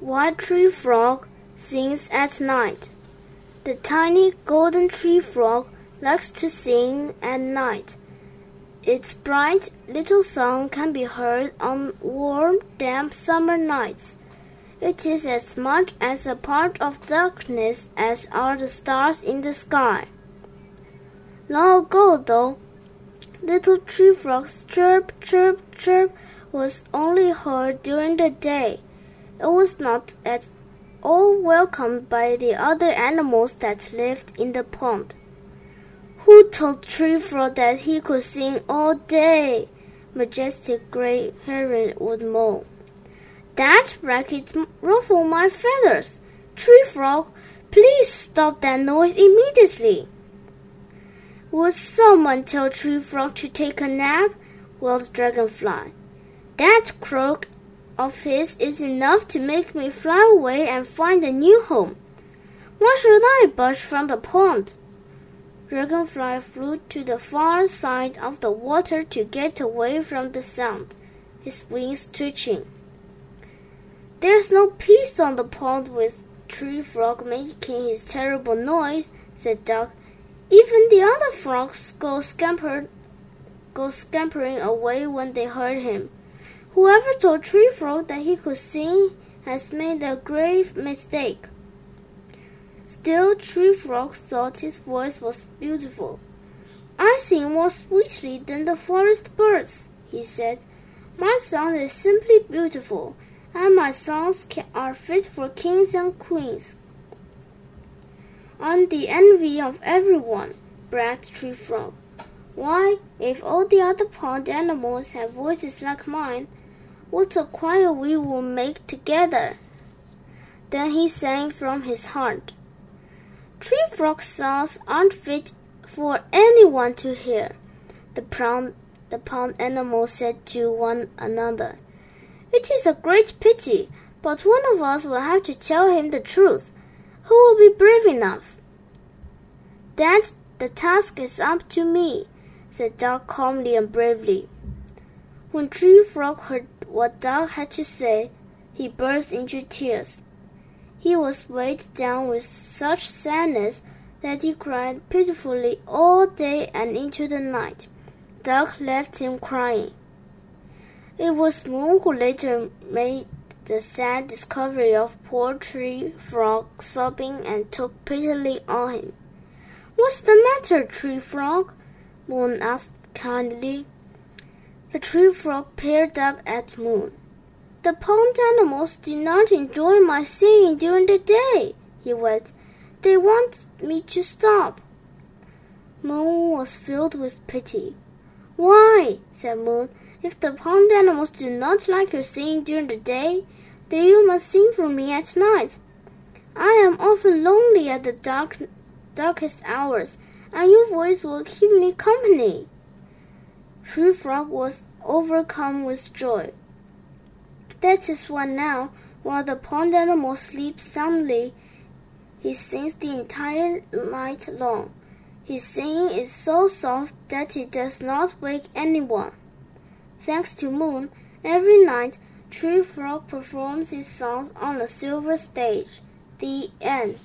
White Tree Frog sings at night. The tiny golden tree frog likes to sing at night. Its bright little song can be heard on warm, damp summer nights. It is as much as a part of darkness as are the stars in the sky. Long ago, though, little tree frogs chirp, chirp, chirp was only heard during the day. It was not at all welcomed by the other animals that lived in the pond. Who told Tree Frog that he could sing all day? Majestic Gray Heron would moan. That racket ruffled my feathers. Tree Frog, please stop that noise immediately. Would someone tell Tree Frog to take a nap? wailed Dragonfly. That croak of his is enough to make me fly away and find a new home. Why should I budge from the pond? Dragonfly flew to the far side of the water to get away from the sound, his wings twitching. There's no peace on the pond with Tree Frog making his terrible noise, said Duck. Even the other frogs go scampered go scampering away when they heard him. Whoever told Tree Frog that he could sing has made a grave mistake. Still, Tree Frog thought his voice was beautiful. I sing more sweetly than the forest birds, he said. My song is simply beautiful, and my songs are fit for kings and queens. I'm the envy of everyone, bragged Tree Frog. Why, if all the other pond animals have voices like mine, what a choir we will make together! Then he sang from his heart. Tree frog songs aren't fit for anyone to hear, the pond, the pond animals said to one another. It is a great pity, but one of us will have to tell him the truth. Who will be brave enough? That the task is up to me, said Duck calmly and bravely. When Tree Frog heard what Duck had to say, he burst into tears. He was weighed down with such sadness that he cried pitifully all day and into the night. Duck left him crying. It was Moon who later made the sad discovery of poor Tree Frog sobbing and took pity on him. What's the matter, Tree Frog? Moon asked kindly. The tree frog peered up at Moon. The pond animals do not enjoy my singing during the day, he wailed. They want me to stop. Moon was filled with pity. Why, said Moon, if the pond animals do not like your singing during the day, then you must sing for me at night. I am often lonely at the dark, darkest hours, and your voice will keep me company. Tree Frog was overcome with joy. That is why now, while the pond animal sleeps soundly, he sings the entire night long. His singing is so soft that it does not wake anyone. Thanks to Moon, every night Tree Frog performs his songs on a silver stage. The end.